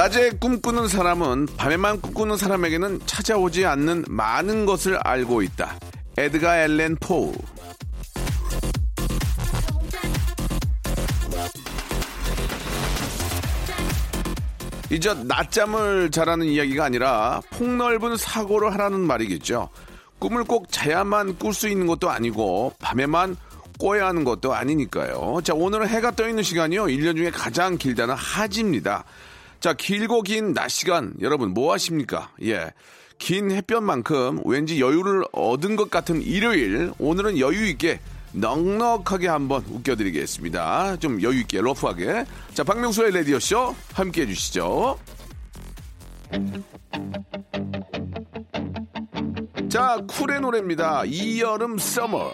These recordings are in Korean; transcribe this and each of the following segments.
낮에 꿈꾸는 사람은 밤에만 꿈꾸는 사람에게는 찾아오지 않는 많은 것을 알고 있다 에드가 앨렌 포우 이제 낮잠을 자라는 이야기가 아니라 폭넓은 사고를 하라는 말이겠죠. 꿈을 꼭 자야만 꿀 수 있는 것도 아니고 밤에만 꿔야 하는 것도 아니니까요. 자, 오늘은 해가 떠 있는 시간이요. 1년 중에 가장 길다는 하지입니다. 자, 길고 긴 낮 시간 여러분 뭐 하십니까? 예. 긴 햇볕만큼 왠지 여유를 얻은 것 같은 일요일 오늘은 여유 있게 넉넉하게 한번 웃겨드리겠습니다. 좀 여유 있게 러프하게. 자, 박명수의 라디오 쇼 함께 해 주시죠. 자, 쿨의 노래입니다. 이 여름 서머.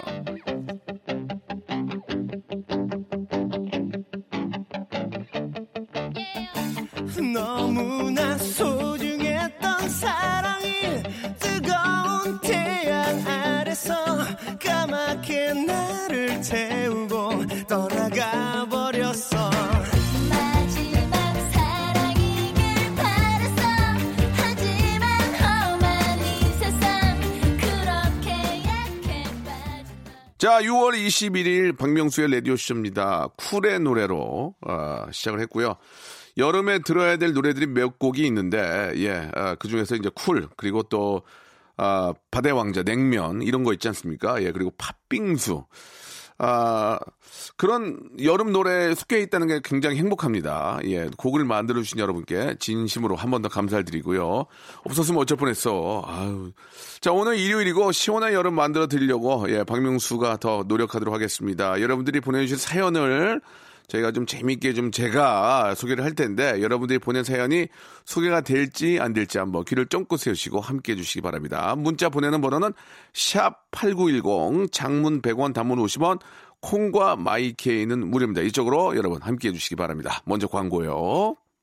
너무나 소중했던 사랑이 뜨거운 태양 아래서 까맣게 나를 태우고 떠나가 버렸어 마지막 사랑이길 바랬어 하지만 험한 이 세상 그렇게 약해 빠진 자, 6월 21일 박명수의 라디오쇼입니다. 쿨의 노래로 어, 시작을 했고요. 여름에 들어야 될 노래들이 몇 곡이 있는데, 예, 그 중에서 이제 쿨, 그리고 또, 아, 바다의 왕자, 냉면, 이런 거 있지 않습니까? 예, 그리고 팥빙수. 아, 그런 여름 노래에 속해 있다는 게 굉장히 행복합니다. 예, 곡을 만들어주신 여러분께 진심으로 한 번 더 감사를 드리고요. 없었으면 어쩔 뻔했어. 아유. 자, 오늘 일요일이고 시원한 여름 만들어 드리려고, 예, 박명수가 더 노력하도록 하겠습니다. 여러분들이 보내주신 사연을 저희가 좀 재밌게 좀 제가 소개를 할 텐데 여러분들이 보낸 사연이 소개가 될지 안 될지 한번 귀를 쫑긋 세우시고 함께 해주시기 바랍니다. 문자 보내는 번호는 샵 8910 장문 100원 단문 50원 콩과 마이케이는 무료입니다. 이쪽으로 여러분 함께 해주시기 바랍니다. 먼저 광고요.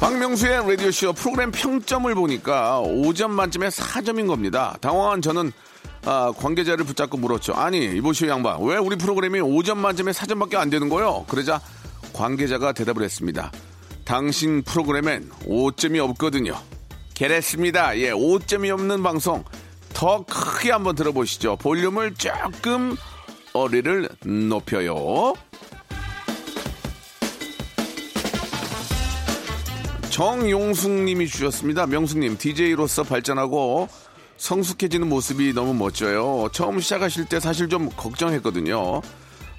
박명수의 라디오쇼 프로그램 평점을 보니까 5점 만점에 4점인 겁니다. 당황한 저는 아, 관계자를 붙잡고 물었죠. 아니, 이보시오 양반. 왜 우리 프로그램이 5점 만점에 4점밖에 안 되는 거요? 그러자 관계자가 대답을 했습니다. 당신 프로그램엔 5점이 없거든요. 개랬습니다. 예, 5점이 없는 방송 더 크게 한번 들어보시죠. 볼륨을 조금 어리를 높여요. 정용숙님이 주셨습니다. 명숙님, DJ로서 발전하고 성숙해지는 모습이 너무 멋져요. 처음 시작하실 때 사실 좀 걱정했거든요.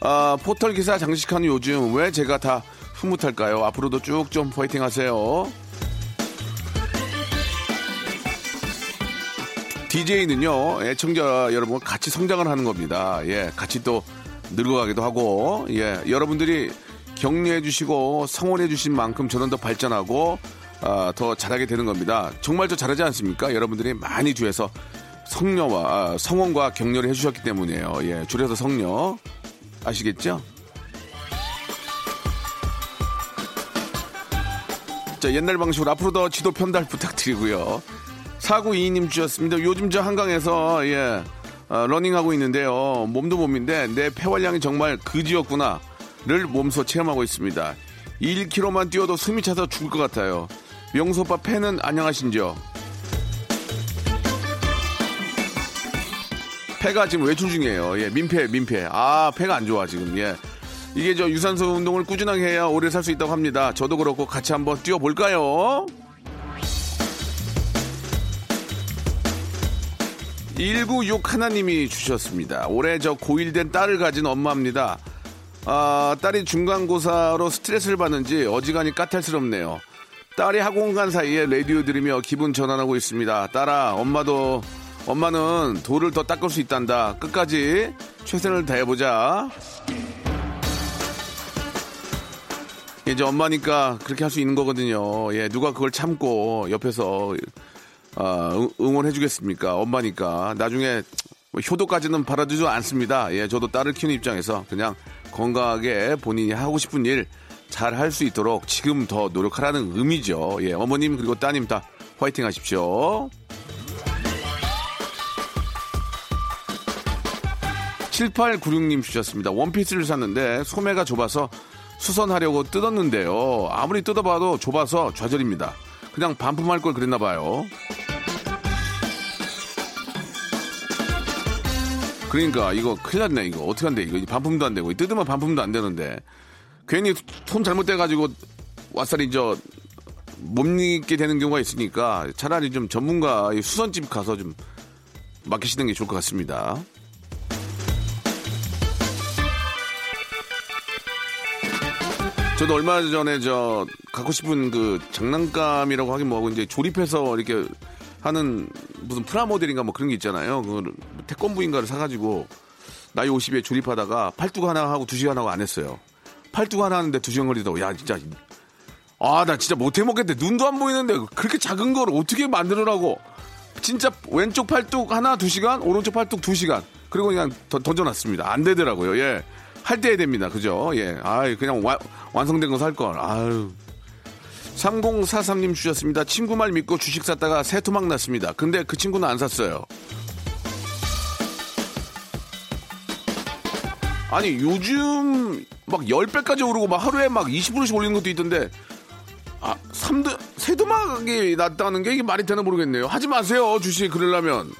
아, 포털 기사 장식하는 요즘 왜 제가 다 흐뭇할까요? 앞으로도 쭉 좀 파이팅 하세요. DJ는요, 애청자 여러분과 같이 성장을 하는 겁니다. 예, 같이 또 늙어가기도 하고, 예, 여러분들이 격려해 주시고 성원해 주신 만큼 저는 더 발전하고, 아, 더 잘하게 되는 겁니다. 정말 더 잘하지 않습니까? 여러분들이 많이 주해서 성녀와, 아, 성원과 격려를 해 주셨기 때문이에요. 예, 줄여서 성녀. 아시겠죠? 자, 옛날 방식으로 앞으로 더 지도 편달 부탁드리고요. 4922님 주셨습니다. 요즘 저 한강에서, 예, 어, 러닝하고 있는데요. 몸도 몸인데 내 폐활량이 정말 그지였구나. 를 몸소 체험하고 있습니다. 1km만 뛰어도 숨이 차서 죽을 것 같아요. 명수 오빠 팬은 안녕하신지요? 폐가 지금 외출 중이에요. 예, 민폐, 민폐. 아, 폐가 안 좋아, 지금. 예. 이게 저 유산소 운동을 꾸준하게 해야 오래 살 수 있다고 합니다. 저도 그렇고 같이 한번 뛰어볼까요? 196 하나님이 주셨습니다. 올해 저 고1 된 딸을 가진 엄마입니다. 아, 딸이 중간고사로 스트레스를 받는지 어지간히 까탈스럽네요. 딸이 학원 간 사이에 라디오 들으며 기분 전환하고 있습니다. 딸아, 엄마도, 엄마는 돌을 더 닦을 수 있단다. 끝까지 최선을 다해보자. 이제 엄마니까 그렇게 할 수 있는 거거든요. 예, 누가 그걸 참고 옆에서 아, 응- 응원해 주겠습니까? 엄마니까 나중에 뭐 효도까지는 바라지도 않습니다. 예, 저도 딸을 키우는 입장에서 그냥 건강하게 본인이 하고 싶은 일 잘 할 수 있도록 지금 더 노력하라는 의미죠. 예, 어머님 그리고 따님 다 화이팅 하십시오. 7896님 주셨습니다. 원피스를 샀는데 소매가 좁아서 수선하려고 뜯었는데요. 아무리 뜯어봐도 좁아서 좌절입니다. 그냥 반품할 걸 그랬나 봐요. 그러니까 이거 큰일 났네 이거 어떻게 한대 이거 반품도 안 되고 뜯으면 반품도 안 되는데 괜히 손 잘못돼가지고 왓살이 저 못 입게 되는 경우가 있으니까 차라리 좀 전문가 이 수선집 가서 좀 맡기시는 게 좋을 것 같습니다. 저도 얼마 전에 저 갖고 싶은 그 장난감이라고 하긴 뭐하고 이제 조립해서 이렇게 하는 무슨 프라모델인가 뭐 그런 게 있잖아요. 그 태권부인가를 사가지고 나이 50에 조립하다가 팔뚝 하나 하고 두 시간 하고 안 했어요. 팔뚝 하나 하는데 두 시간 걸리다고 야 진짜 아 나 진짜 못해 먹겠대 눈도 안 보이는데 그렇게 작은 걸 어떻게 만들으라고 진짜 왼쪽 팔뚝 하나 두 시간 오른쪽 팔뚝 두 시간 그리고 그냥 던- 던져놨습니다. 안 되더라고요. 예. 할 때 해야 됩니다. 그죠? 예. 아 그냥 와- 완성된 거 살 걸. 아유. 3043님 주셨습니다. 친구 말 믿고 주식 샀다가 새 토막 났습니다. 근데 그 친구는 안 샀어요. 아니, 요즘 막 10배까지 오르고 막 하루에 막 20%씩 올리는 것도 있던데, 아, 3드, 새 토막이 났다는 게 이게 말이 되나 모르겠네요. 하지 마세요, 주식 그러려면.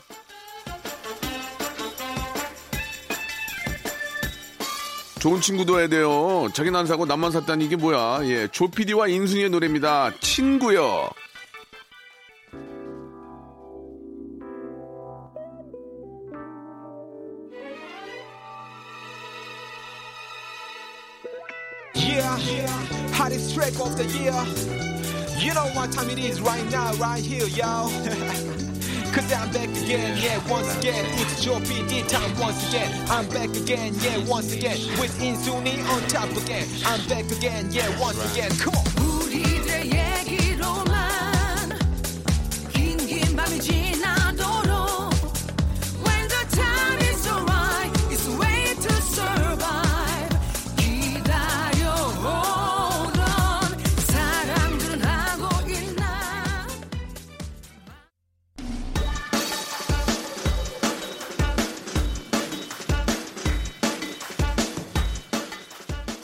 좋은 친구도 해야 돼요. 자기는 안 사고 남만 샀다니 이게 뭐야. 예, 조피디와 인순이의 노래입니다. 친구요. Right now, right here, y'all. Cause I'm back again, yeah, once again. It's your PD time once again. I'm back again, yeah, once again. With Insuni on top again. I'm back again, yeah, once again. Come on.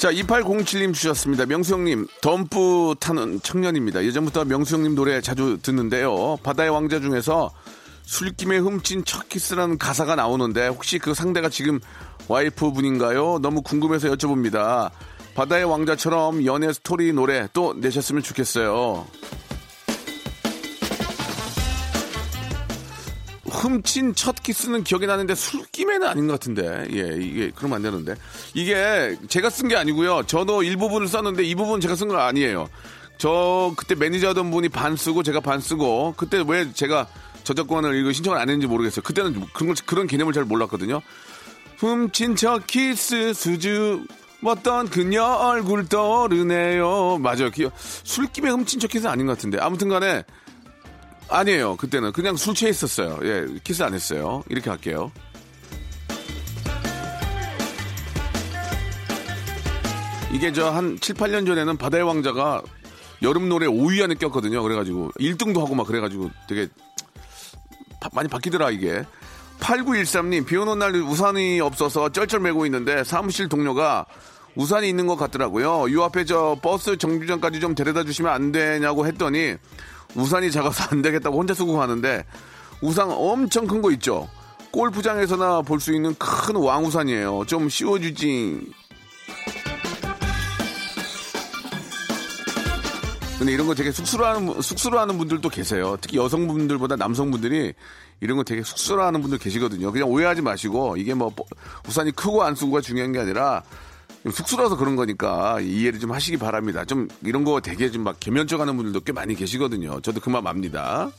자, 2807님 주셨습니다. 명수 형님, 덤프 타는 청년입니다. 예전부터 명수 형님 노래 자주 듣는데요. 바다의 왕자 중에서 술김에 훔친 첫 키스라는 가사가 나오는데 혹시 그 상대가 지금 와이프 분인가요? 너무 궁금해서 여쭤봅니다. 바다의 왕자처럼 연애 스토리 노래 또 내셨으면 좋겠어요. 훔친 첫 키스는 기억이 나는데 술김에는 아닌 것 같은데. 예 이게 그러면 안 되는데. 이게 제가 쓴 게 아니고요. 저도 일부분을 썼는데 이 부분 제가 쓴 건 아니에요. 저 그때 매니저하던 분이 반 쓰고 제가 반 쓰고 그때 왜 제가 저작권을 이거 신청을 안 했는지 모르겠어요. 그때는 그런 걸- 그런 개념을 잘 몰랐거든요. 훔친 첫 키스 수줍어하던 그녀 얼굴 떠오르네요. 맞아요. 술김에 훔친 첫 키스는 아닌 것 같은데. 아무튼 간에 아니에요. 그때는 그냥 술 취해 있었어요. 예, 키스 안 했어요. 이렇게 할게요. 이게 저 한 7, 8년 전에는 바다의 왕자가 여름 노래 5위 안에 꼈거든요. 그래가지고 1등도 하고 막 그래가지고 되게 바- 많이 바뀌더라 이게. 8913님 비 오는 날 우산이 없어서 쩔쩔 매고 있는데 사무실 동료가 우산이 있는 것 같더라고요. 요 앞에 저 버스 정류장까지 좀 데려다 주시면 안 되냐고 했더니 우산이 작아서 안 되겠다고 혼자 쓰고 가는데 우산 엄청 큰 거 있죠. 골프장에서나 볼 수 있는 큰 왕우산이에요. 좀 씌워주지. 근데 이런 거 되게 쑥스러워하는, 쑥스러워하는 분들도 계세요. 특히 여성분들보다 남성분들이 이런 거 되게 쑥스러워하는 분들 계시거든요. 그냥 오해하지 마시고 이게 뭐 우산이 크고 안 쓰고가 중요한 게 아니라 좀 쑥스러워서 그런 거니까 이해를 좀 하시기 바랍니다. 좀 이런 거 되게 좀 막 개면적 하는 분들도 꽤 많이 계시거든요. 저도 그 마음 압니다.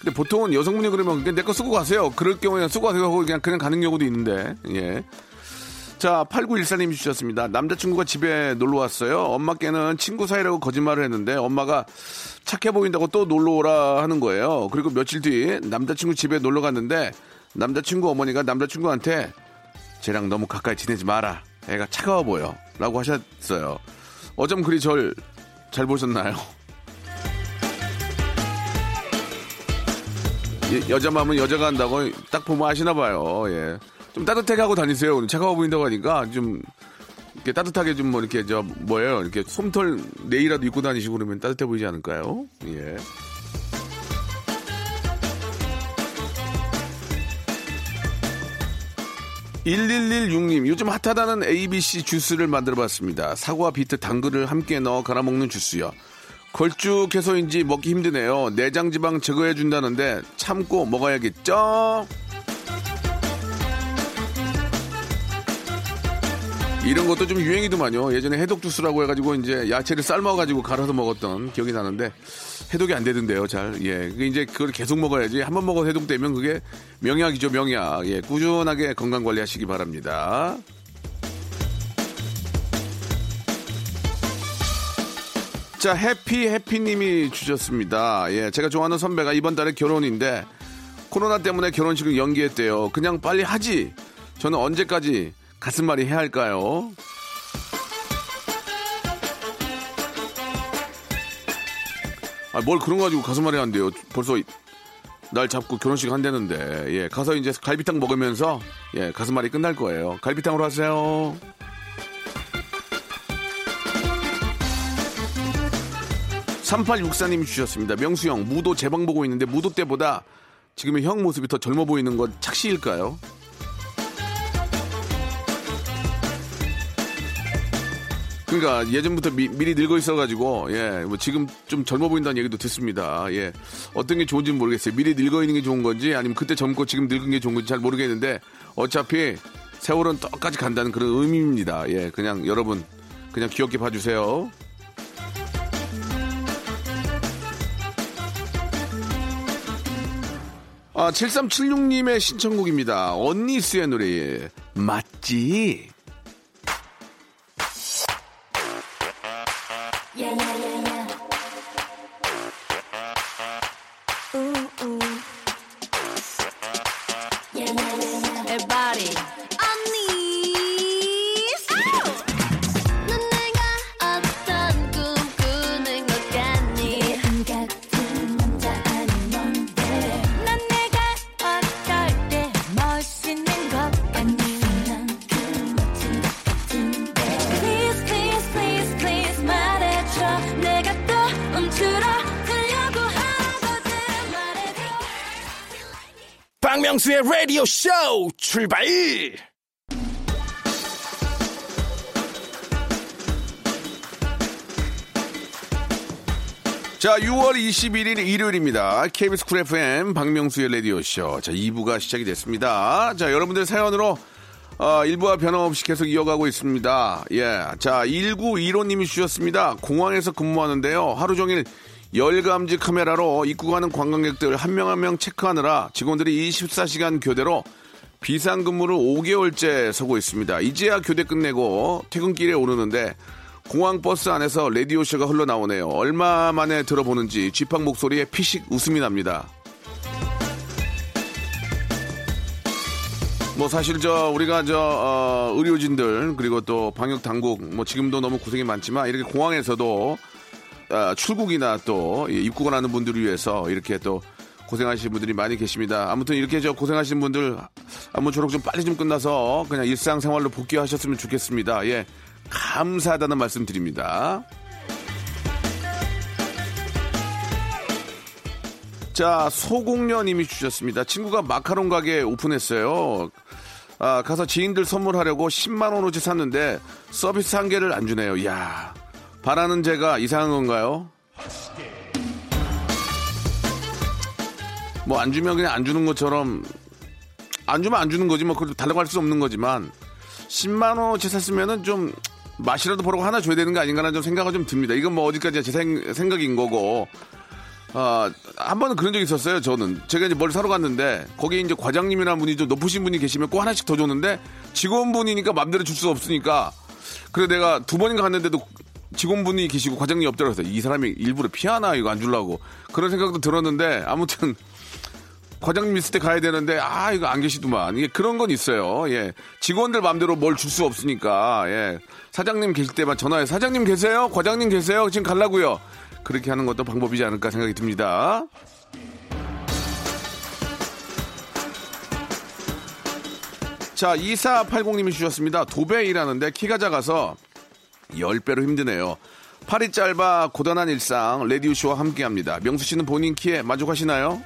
근데 보통은 여성분이 그러면 내 거 쓰고 가세요. 그럴 경우에는 쓰고 가세요 하고 그냥, 그냥 가는 경우도 있는데, 예. 자, 8914님이 주셨습니다. 남자친구가 집에 놀러 왔어요. 엄마께는 친구 사이라고 거짓말을 했는데 엄마가 착해 보인다고 또 놀러 오라 하는 거예요. 그리고 며칠 뒤 남자친구 집에 놀러 갔는데 남자친구 어머니가 남자친구한테 쟤랑 너무 가까이 지내지 마라. 애가 차가워 보여. 라고 하셨어요. 어쩜 그리 절 잘 보셨나요? 예, 여자 마음은 여자가 한다고 딱 보면 아시나 봐요. 예. 좀 따뜻하게 하고 다니세요. 오늘 차가워 보인다고 하니까 좀 이렇게 따뜻하게 좀 뭐 이렇게 저 뭐예요? 이렇게 솜털 네이라도 입고 다니시고 그러면 따뜻해 보이지 않을까요? 예. (1116님) 요즘 핫하다는 ABC 주스를 만들어 봤습니다. 사과 비트 당근을 함께 넣어 갈아 먹는 주스요. 걸쭉해서인지 먹기 힘드네요. 내장 지방 제거해 준다는데 참고 먹어야겠죠 이런 것도 좀 유행이더만요. 예전에 해독 주스라고 해가지고 이제 야채를 삶아가지고 갈아서 먹었던 기억이 나는데 해독이 안 되던데요, 잘. 예. 그게 이제 그걸 계속 먹어야지. 한 번 먹어 해독되면 그게 명약이죠, 명약. 예. 꾸준하게 건강 관리하시기 바랍니다. 자, 해피 해피님이 주셨습니다. 예. 제가 좋아하는 선배가 이번 달에 결혼인데 코로나 때문에 결혼식을 연기했대요. 그냥 빨리 하지. 저는 언제까지 가슴말이 해야 할까요? 아, 뭘 그런 거 가지고 가슴말이 한대요. 벌써 날 잡고 결혼식 한다는데, 예, 가서 이제 갈비탕 먹으면서, 예, 가슴말이 끝날 거예요. 갈비탕으로 하세요. (3864님) 주셨습니다 명수형 무도 제방 보고 있는데 무도 때보다 지금의 형 모습이 더 젊어 보이는 건 착시일까요? 그러니까 예전부터 미, 리 늙어 있어가지고 예, 뭐 지금 좀 젊어 보인다는 얘기도 듣습니다. 예, 어떤 게 좋은지 는 모르겠어요. 미리 늙어 있는 게 좋은 건지 아니면 그때 젊고 지금 늙은 게 좋은 건지 잘 모르겠는데 어차피 세월은 똑같이 간다는 그런 의미입니다. 예, 그냥 여러분 그냥 귀엽게 봐주세요. 아, 7376님의 신청곡입니다. 언니스의 노래 맞지? 박명수의 라디오 쇼 출발! 자, 6월 21일 일요일입니다. KBS 쿨 FM 박명수의 라디오쇼. 자, 2부가 시작이 됐습니다. 자, 여러분들 사연으로 어, 일부와 변함없이 계속 이어가고 있습니다. 예. 자, 1915님이 주셨습니다. 공항에서 근무하는데요. 하루 종일 열감지 카메라로 입국하는 관광객들 한명 한 명 체크하느라 직원들이 24시간 교대로 비상근무를 5개월째 서고 있습니다. 이제야 교대 끝내고 퇴근길에 오르는데 공항 버스 안에서 라디오쇼가 흘러나오네요. 얼마 만에 들어보는지 쥐팡 목소리에 피식 웃음이 납니다. 뭐 사실 저 우리가 저 어, 의료진들 그리고 또 방역 당국 뭐 지금도 너무 고생이 많지만 이렇게 공항에서도 아, 출국이나 또 예, 입국을 하는 분들을 위해서 이렇게 또 고생하시는 분들이 많이 계십니다. 아무튼 이렇게 저 고생하시는 분들 아무쪼록 좀 빨리 좀 끝나서 그냥 일상생활로 복귀하셨으면 좋겠습니다. 예. 감사하다는 말씀 드립니다. 자, 소공녀님이 주셨습니다. 친구가 마카롱 가게 오픈했어요. 아, 가서 지인들 선물하려고 10만원어치 샀는데 서비스 한 개를 안 주네요. 이야, 바라는 제가 이상한 건가요? 뭐 안 주면 그냥 안 주는 것처럼 안 주면 안 주는 거지 뭐 그래도 달라고 할 수 없는 거지만 10만 원어치 샀으면은 좀 맛이라도 보라고 하나 줘야 되는 거 아닌가라는 좀 생각은 좀 듭니다. 이건 뭐 어디까지야 제 생, 생각인 거고 아, 한 번은 그런 적이 있었어요, 저는. 제가 이제 뭘 사러 갔는데, 거기 이제 과장님이라는 분이 좀 높으신 분이 계시면 꼭 하나씩 더 줬는데, 직원분이니까 맘대로 줄 수 없으니까, 그래 내가 두 번인가 갔는데도 직원분이 계시고 없더라고요. 그래서 이 사람이 일부러 피하나, 이거 안 주려고. 그런 생각도 들었는데, 아무튼, 과장님 있을 때 가야 되는데, 아, 이거 안 계시더만. 이게 그런 건 있어요. 예. 직원들 맘대로 뭘 줄 수 없으니까, 예. 사장님 계실 때만 전화해. 사장님 계세요? 과장님 계세요? 지금 갈라고요. 그렇게 하는 것도 방법이지 않을까 생각이 듭니다. 자, 2480님이 주셨습니다. 도배 일하는데 키가 작아서 10배로 힘드네요. 팔이 짧아 고단한 일상 레디오쇼와 함께 합니다. 명수 씨는 본인 키에 만족하시나요?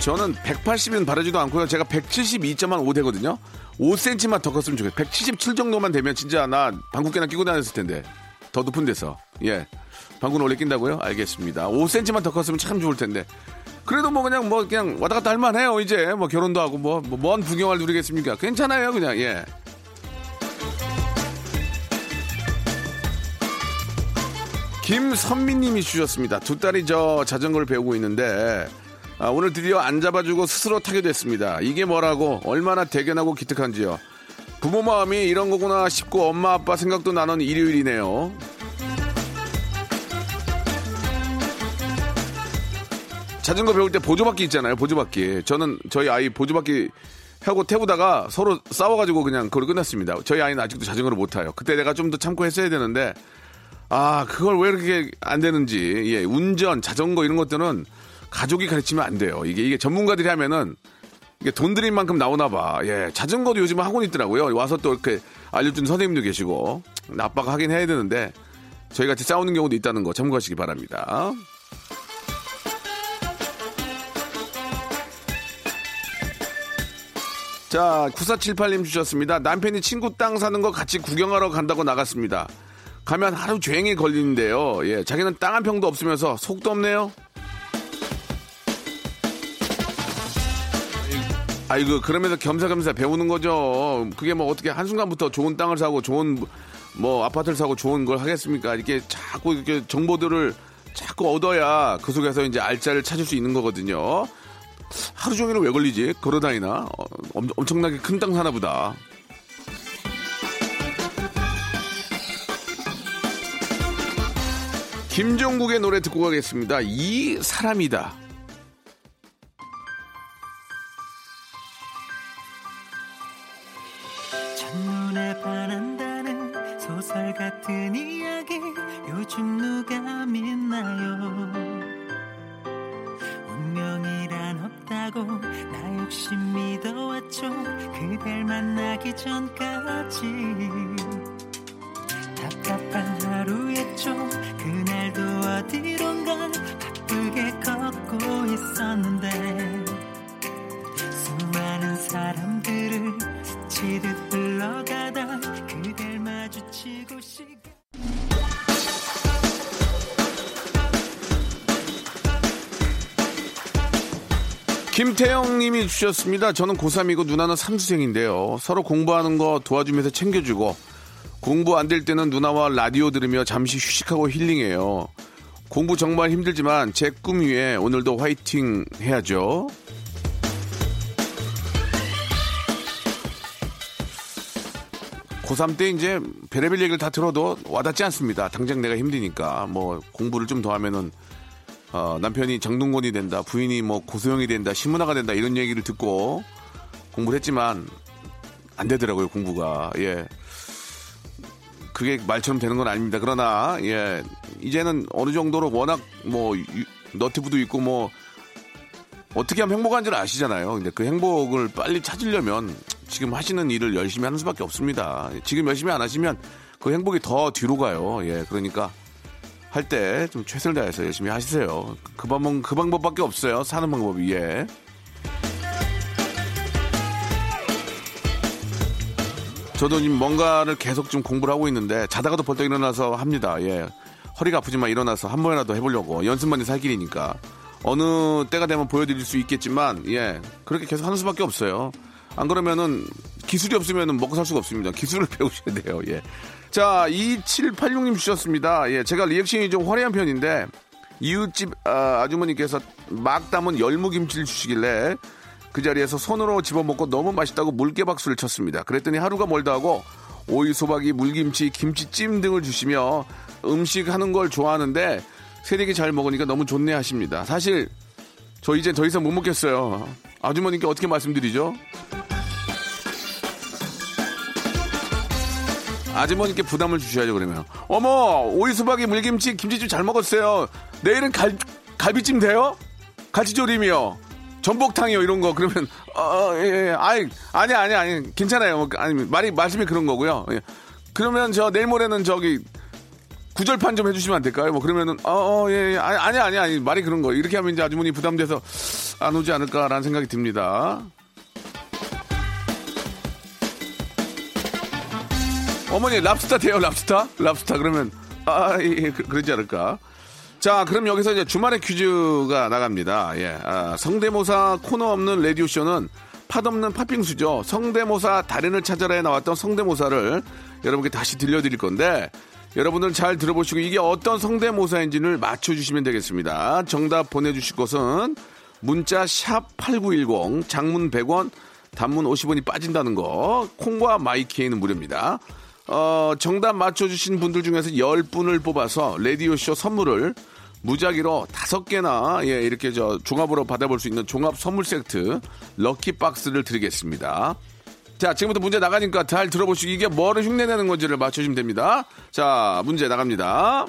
저는 180은 바라지도 않고요. 제가 172.5 되거든요. 5cm만 더 컸으면 좋겠어요. 177 정도만 되면 진짜 나 방귀깨나 끼고 다녔을 텐데. 더 높은 데서. 예. 방구는 원래 낀다고요? 알겠습니다. 5cm만 더 컸으면 참 좋을 텐데. 그래도 뭐 그냥 뭐 그냥 왔다 갔다 할 만해요. 이제 뭐 결혼도 하고 뭐, 뭐, 뭔 구경할 누리겠습니까? 괜찮아요. 그냥, 예. 김선미님이 주셨습니다. 두 딸이 저 자전거를 배우고 있는데 아, 오늘 드디어 안 잡아주고 스스로 타게 됐습니다. 이게 뭐라고 얼마나 대견하고 기특한지요. 부모 마음이 이런 거구나 싶고 엄마 아빠 생각도 나는 일요일이네요. 자전거 배울 때 보조바퀴 있잖아요. 보조바퀴. 저는 저희 아이 보조바퀴 하고 태우다가 서로 싸워가지고 그냥 그걸 끝났습니다. 저희 아이는 아직도 자전거를 못 타요. 그때 내가 좀 더 참고 했어야 되는데 아 그걸 왜 이렇게 안 되는지 예 운전 자전거 이런 것들은 가족이 가르치면 안 돼요. 이게 이게 전문가들이 하면은 이게 돈 들인 만큼 나오나 봐. 예 자전거도 요즘 학원 있더라고요. 와서 또 이렇게 알려준 선생님도 계시고 아빠가 하긴 해야 되는데 저희 같이 싸우는 경우도 있다는 거 참고하시기 바랍니다. 자, 9478님 주셨습니다. 남편이 친구 땅 사는 거 같이 구경하러 간다고 나갔습니다. 가면 하루 종일 걸리는데요. 예, 자기는 땅 한 평도 없으면서 속도 없네요. 아이고, 그러면서 겸사겸사 배우는 거죠. 그게 뭐 어떻게 한순간부터 좋은 땅을 사고 좋은 뭐 아파트를 사고 좋은 걸 하겠습니까? 이렇게 자꾸 이렇게 정보들을 자꾸 얻어야 그 속에서 이제 알짜를 찾을 수 있는 거거든요. 하루 종일은 왜 걸리지? 걸어다니나? 어, 엄, 엄청나게 큰 땅 사나 보다. 김종국의 노래 듣고 가겠습니다. 이 사람이다. 없다고 나 역시 믿어왔죠. 그댈 만나기 전까지 김태영 님이 주셨습니다. 저는 고3이고 누나는 삼수생인데요. 서로 공부하는 거 도와주면서 챙겨주고 공부 안 될 때는 누나와 라디오 들으며 잠시 휴식하고 힐링해요. 공부 정말 힘들지만 제 꿈 위에 오늘도 화이팅 해야죠. 고3 때 이제 별의별 얘기를 다 들어도 와닿지 않습니다. 당장 내가 힘드니까 뭐 공부를 좀 더 하면은 어, 남편이 장동건이 된다, 부인이 뭐 고소영이 된다, 신문화가 된다 이런 얘기를 듣고 공부를 했지만 안 되더라고요 공부가 예 그게 말처럼 되는 건 아닙니다. 그러나 예 이제는 어느 정도로 워낙 뭐 유- 너티브도 있고 뭐 어떻게 하면 행복한 줄 아시잖아요. 근데 그 행복을 빨리 찾으려면 지금 하시는 일을 열심히 하는 수밖에 없습니다. 지금 열심히 안 하시면 그 행복이 더 뒤로 가요. 예, 그러니까 할 때 좀 최선을 다해서 열심히 하시세요. 그 방법, 그 방법밖에 없어요. 사는 방법이, 예. 저도 지금 뭔가를 계속 좀 공부를 하고 있는데 자다가도 벌떡 일어나서 합니다. 예. 허리가 아프지만 일어나서 한 번이라도 해보려고 연습만이 살 길이니까 어느 때가 되면 보여드릴 수 있겠지만 예 그렇게 계속 하는 수밖에 없어요. 안 그러면은 기술이 없으면은 먹고 살 수가 없습니다. 기술을 배우셔야 돼요. 예. 자 2786님 주셨습니다. 예 제가 리액션이 좀 화려한 편인데 이웃집 아, 아주머니께서 막 담은 열무김치를 주시길래 그 자리에서 손으로 집어먹고 너무 맛있다고 물개박수를 쳤습니다. 그랬더니 하루가 멀다 하고 오이, 소박이, 물김치, 김치찜 등을 주시며 음식 하는 걸 좋아하는데 세력이 잘 먹으니까 너무 좋네 하십니다. 사실 저 이제 더 이상 못 먹겠어요. 아주머니께 어떻게 말씀드리죠? 아주머니께 부담을 주셔야죠 그러면 어머 오이 수박이 물김치 김치찜 잘 먹었어요 내일은 갈, 갈비찜 돼요? 갈치조림이요 전복탕이요 이런 거 그러면 어, 예, 예. 아이 아니 아니 아니 괜찮아요 뭐, 아니 말이 말씀이 그런 거고요 예. 그러면 저 내일 모레는 저기 구절판 좀 해주시면 안 될까요? 뭐 그러면은 어, 어 예, 예. 아니 아니 아니 아니 말이 그런 거 이렇게 하면 이제 아주머니 부담돼서 안 오지 않을까라는 생각이 듭니다. 어머니 랍스타 돼요 랍스타? 랍스타 그러면. 아 예, 그, 그러지 않을까? 자 그럼 여기서 이제 주말의 퀴즈가 나갑니다. 예 아, 성대모사 코너 없는 라디오 쇼는 팥 없는 팥빙수죠. 성대모사 달인을 찾아라에 나왔던 성대모사를 여러분께 다시 들려드릴 건데 여러분들 잘 들어보시고 이게 어떤 성대모사인지를 맞춰주시면 되겠습니다. 정답 보내주실 것은 문자 샵 8910 장문 100원 단문 50원이 빠진다는 거 콩과 마이키에는 무료입니다 어, 정답 맞춰주신 분들 중에서 10분을 뽑아서 라디오쇼 선물을 무작위로 다섯 개나 예, 이렇게 저 종합으로 받아볼 수 있는 종합 선물 세트 럭키 박스를 드리겠습니다. 자, 지금부터 문제 나가니까 잘 들어보시고 이게 뭐를 흉내내는 건지를 맞춰주시면 됩니다. 자, 문제 나갑니다.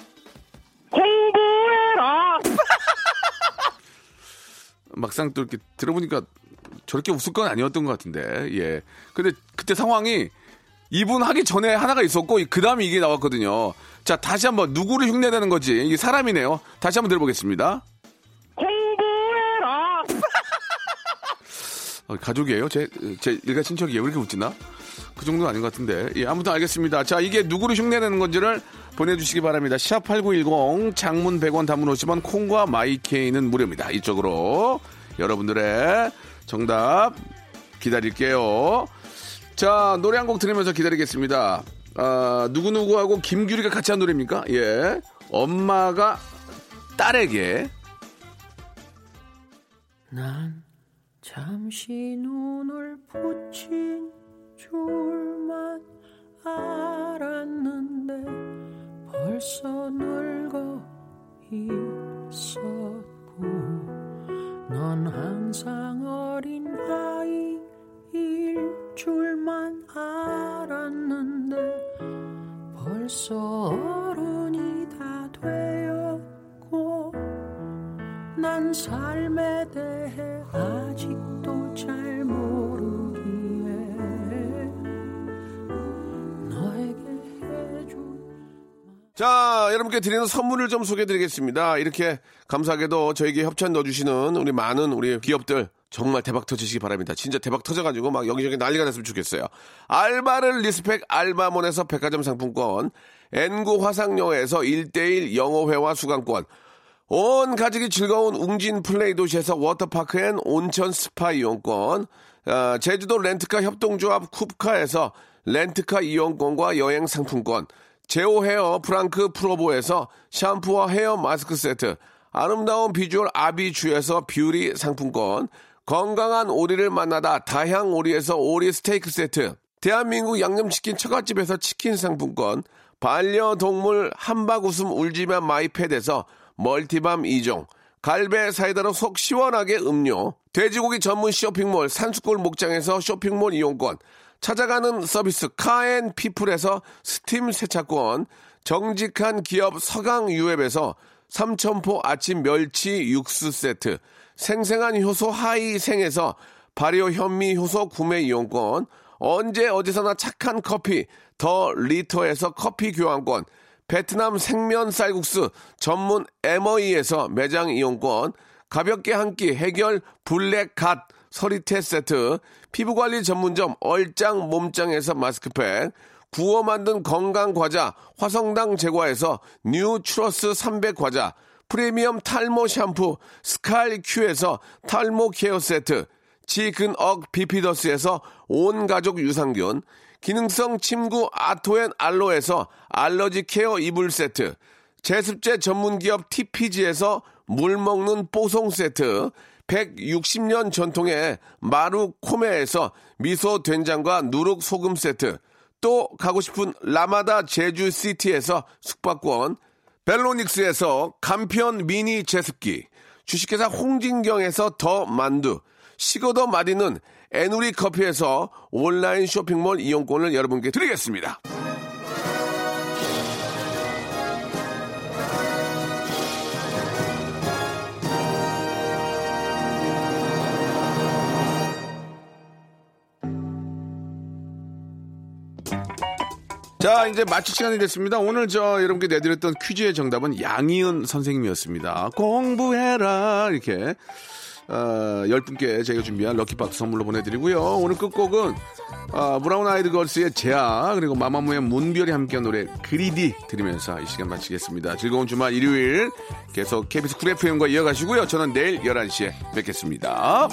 공부해라. 막상 또 이렇게 들어보니까 저렇게 웃을 건 아니었던 것 같은데, 예. 근데 그때 상황이 이분 하기 전에 하나가 있었고 그 다음에 이게 나왔거든요. 자 다시 한번 누구를 흉내내는 거지 이게 사람이네요. 다시 한번 들어보겠습니다. 공부해라. 어, 가족이에요? 제, 제 일가 친척이에요? 왜 이렇게 웃지나? 그 정도는 아닌 것 같은데. 예, 아무튼 알겠습니다. 자, 이게 누구를 흉내내는 건지를 보내주시기 바랍니다. 샵8910 장문 100원 단문 50원 콩과 마이케이는 무료입니다. 이쪽으로 여러분들의 정답 기다릴게요. 자, 노래 한 곡 들으면서 기다리겠습니다. 아, 누구누구하고 김규리가 같이 한 노래입니까? 예. 엄마가 딸에게. 난 잠시 눈을 붙인 줄만 알았는데 벌써 늙어 있었고 넌 항상 아이일 줄만 알았는데 벌써 어른이 다 되었고 난 삶에 대해 아직도 잘 모르기에 너에게 해준 자, 여러분께 드리는 선물을 좀 소개해 드리겠습니다. 이렇게 감사하게도 저에게 협찬 넣어주시는 우리 많은 우리 기업들 정말 대박 터지시기 바랍니다. 진짜 대박 터져가지고 막 여기저기 난리가 났으면 좋겠어요. 알바를 respect 알바몬에서 백화점 상품권, N구 화상영어에서 1대1 영어회화 수강권, 온 가족이 즐거운 웅진 플레이 도시에서 워터파크 and 온천 스파 이용권, 아, 제주도 렌트카 협동조합 쿱카에서 렌트카 이용권과 여행 상품권, 제오 헤어 프랑크 프로보에서 샴푸와 헤어 마스크 세트, 아름다운 비주얼 아비주에서 뷰리 상품권, 건강한 오리를 만나다 다향 오리에서 오리 스테이크 세트, 대한민국 양념치킨 처갓집에서 치킨 상품권, 반려동물 한바구음 울지마 마이패드에서 멀티밤 2종, 갈배 사이다로 속 시원하게 음료, 돼지고기 전문 쇼핑몰 산수골 목장에서 쇼핑몰 이용권, 찾아가는 서비스 카앤피플에서 스팀 세차권, 정직한 기업 서강유업에서 삼천포 아침 멸치 육수 세트, 생생한 효소 하이생에서 발효 현미 효소 구매 이용권, 언제 어디서나 착한 커피 더 리터에서 커피 교환권, 베트남 생면 쌀국수 전문 에머이에서 매장 이용권, 가볍게 한 끼 해결 블랙 갓 서리태 세트, 피부관리 전문점 얼짱 몸짱에서 마스크팩, 구워 만든 건강 과자 화성당 제과에서 뉴트러스 300 과자, 프리미엄 탈모 샴푸 스칼 큐에서 탈모 케어 세트, 지근억 비피더스에서 온 가족 유산균, 기능성 침구 아토앤 알로에서 알러지 케어 이불 세트, 제습제 전문 기업 TPG에서 물 먹는 뽀송 세트, 160년 전통의 마루 코메에서 미소 된장과 누룩 소금 세트, 또 가고 싶은 라마다 제주 시티에서 숙박권, 벨로닉스에서 간편 미니 제습기, 주식회사 홍진경에서 더 만두, 식어더 마디는 에누리 커피에서 온라인 쇼핑몰 이용권을 여러분께 드리겠습니다. 자, 이제 마칠 시간이 됐습니다. 오늘 저 여러분께 내드렸던 퀴즈의 정답은 양희은 선생님이었습니다. 공부해라. 이렇게. 어, 10분께 제가 준비한 lucky box 선물로 보내드리고요. 오늘 끝곡은 어, 브라운 아이드 걸스의 제아 그리고 마마무의 문별이 함께한 노래 Greedy 들으면서 이 시간 마치겠습니다. 즐거운 주말 일요일 계속 KBS Cool FM과 이어가시고요. 저는 내일 11시에 뵙겠습니다.